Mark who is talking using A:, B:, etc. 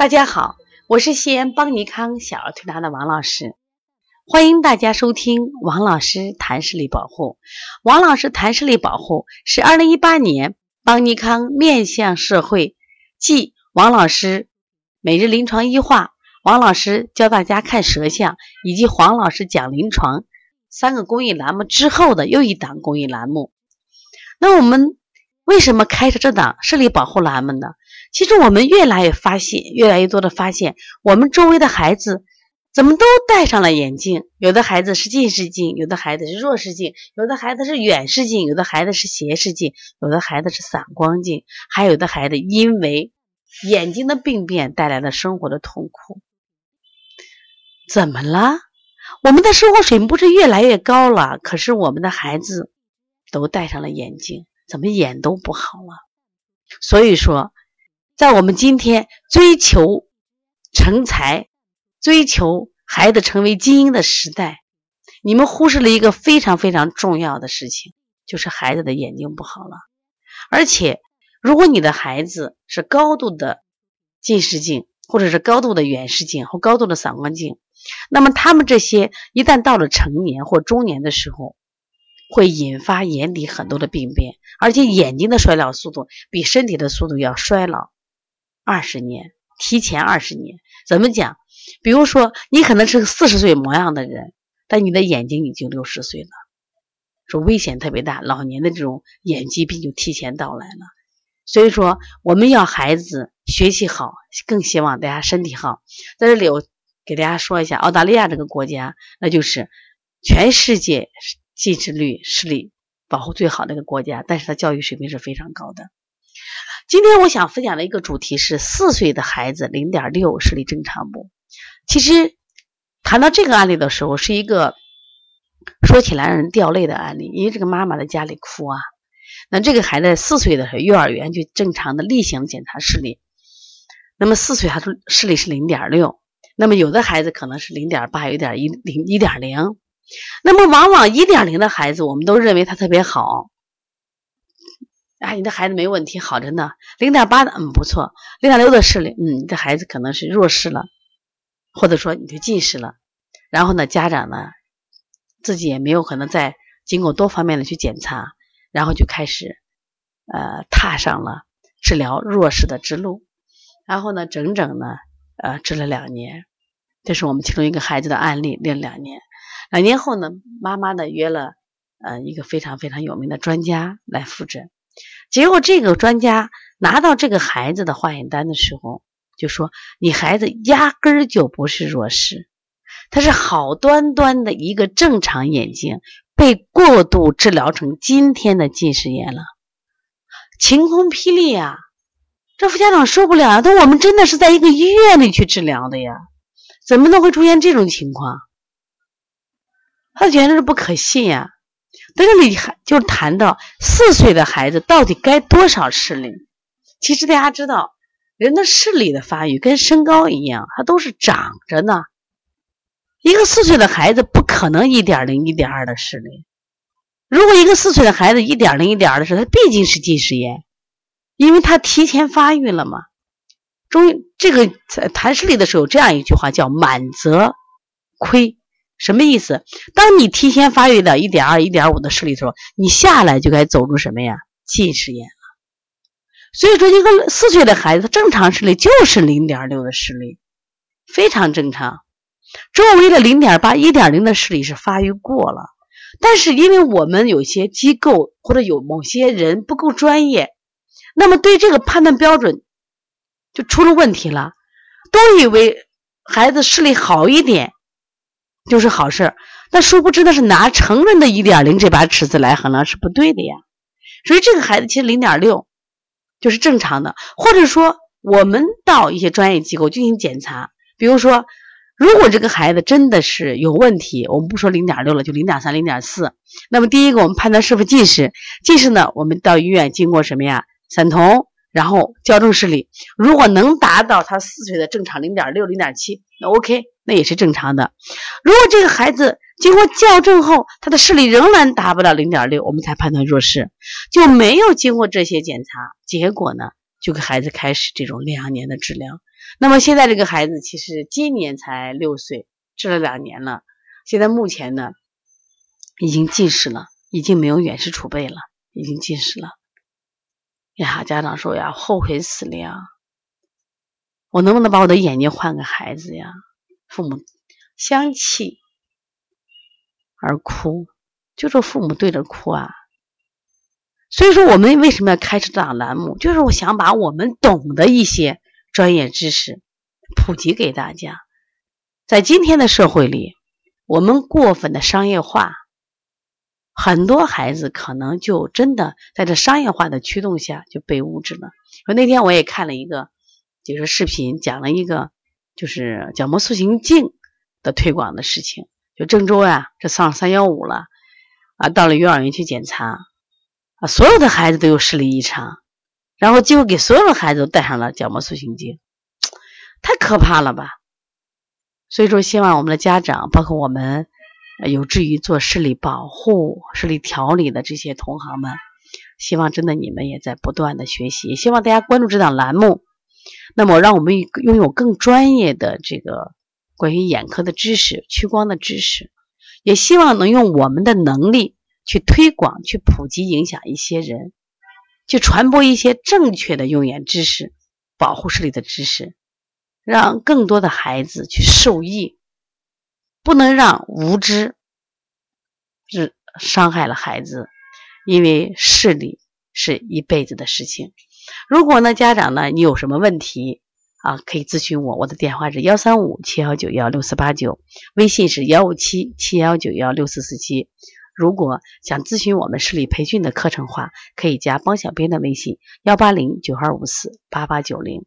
A: 大家好，我是西安邦尼康小儿推拿的王老师，欢迎大家收听王老师谈视力保护。王老师谈视力保护是二零一八年邦尼康面向社会暨王老师每日临床医话、王老师教大家看舌象以及黄老师讲临床三个公益栏目之后的又一档公益栏目。那我们为什么开设这档视力保护栏目呢？其实我们越来越发现，越来越多的发现，我们周围的孩子怎么都戴上了眼镜？有的孩子是近视镜，有的孩子是弱视镜，有的孩子是远视镜，有的孩子是斜视镜，有的孩子是散光镜，还有的孩子因为眼睛的病变带来了生活的痛苦。怎么了？我们的生活水平不是越来越高了？可是我们的孩子都戴上了眼镜，怎么眼都不好了？所以说。在我们今天追求成才、追求孩子成为精英的时代，你们忽视了一个非常非常重要的事情，就是孩子的眼睛不好了。而且，如果你的孩子是高度的近视镜，或者是高度的远视镜或高度的散光镜，那么他们这些一旦到了成年或中年的时候，会引发眼底很多的病变，而且眼睛的衰老速度比身体的速度要衰老。二十年，提前二十年，怎么讲？比如说，你可能是个四十岁模样的人，但你的眼睛已经六十岁了，说危险特别大，老年的这种眼疾病就提前到来了。所以说，我们要孩子学习好，更希望大家身体好。在这里，我给大家说一下，澳大利亚这个国家，那就是全世界近视率、视力保护最好的一个国家，但是它教育水平是非常高的。今天我想分享的一个主题是四岁的孩子零点六视力正常不？其实谈到这个案例的时候，是一个说起来让人掉泪的案例，因为这个妈妈在家里哭啊。那这个孩子四岁的时候，幼儿园就正常的例行检查视力，那么四岁他说视力是零点六，那么有的孩子可能是零点八，有点一零一点零，那么往往一点零的孩子，我们都认为他特别好。哎，你的孩子没问题，好着呢。零点八的，嗯，不错。零点六的视力，嗯，你的孩子可能是弱视了，或者说你就近视了。然后呢，家长呢自己也没有可能再经过多方面的去检查，然后就开始呃踏上了治疗弱视的之路。然后呢，整整呢呃治了两年，这是我们其中一个孩子的案例，练两年。两年后呢，妈妈呢约了呃一个非常非常有名的专家来复诊。结果，这个专家拿到这个孩子的化验单的时候，就说：“你孩子压根儿就不是弱视，他是好端端的一个正常眼睛被过度治疗成今天的近视眼了。”晴空霹雳呀！这副家长受不了啊！他我们真的是在一个医院里去治疗的呀，怎么能会出现这种情况？他简直是不可信呀！在这里还就谈到四岁的孩子到底该多少视力？其实大家知道，人的视力的发育跟身高一样，它都是长着呢。一个四岁的孩子不可能一点零、一点二的视力。如果一个四岁的孩子一点零、一点二的时候，他毕竟是近视眼，因为他提前发育了嘛。中这个在谈视力的时候，这样一句话叫“满则亏”。什么意思？当你提前发育到一点二、一点五的视力的时候，你下来就该走入什么呀？近视眼了。所以说，一个四岁的孩子正常视力就是零点六的视力，非常正常。周围的零点八、一点零的视力是发育过了，但是因为我们有些机构或者有某些人不够专业，那么对这个判断标准就出了问题了，都以为孩子视力好一点。就是好事儿，但殊不知那是拿成人的一点零这把尺子来衡量是不对的呀。所以这个孩子其实零点六就是正常的，或者说我们到一些专业机构进行检查，比如说如果这个孩子真的是有问题，我们不说零点六了，就零点三、零点四，那么第一个我们判断是否近视，近视呢，我们到医院经过什么呀？散瞳，然后矫正视力，如果能达到他四岁的正常零点六、零点七，那 OK。那也是正常的。如果这个孩子经过校正后，他的视力仍然达不到零点六，我们才判断弱视，就没有经过这些检查，结果呢，就给孩子开始这种两年的治疗。那么现在这个孩子其实今年才六岁，治了两年了，现在目前呢已经近视了，已经没有远视储备了，已经近视了。呀，家长说呀，后悔死了呀！我能不能把我的眼睛换个孩子呀？父母相气而哭，就是父母对着哭啊。所以说，我们为什么要开设这档栏目？就是我想把我们懂的一些专业知识普及给大家。在今天的社会里，我们过分的商业化，很多孩子可能就真的在这商业化的驱动下就被物质了。说那天我也看了一个，就是视频，讲了一个就是角膜塑形镜的推广的事情。就郑州呀，这上三幺五了啊，到了幼儿园去检查。啊，所有的孩子都有视力异常，然后几乎给所有的孩子都戴上了角膜塑形镜，太可怕了吧！所以说，希望我们的家长，包括我们有志于做视力保护、视力调理的这些同行们，希望真的你们也在不断的学习，希望大家关注这档栏目，那么让我们拥有更专业的这个关于眼科的知识、屈光的知识，也希望能用我们的能力。去推广、去普及、影响一些人，去传播一些正确的用眼知识、保护视力的知识，让更多的孩子去受益。不能让无知是伤害了孩子，因为视力是一辈子的事情。如果呢，家长呢，你有什么问题啊，可以咨询我，我的电话是幺三五七幺九幺六四八九，微信是幺五七七幺九幺六四四七。如果想咨询我们视力培训的课程话，可以加帮小编的微信：幺八零九二五四八八九零。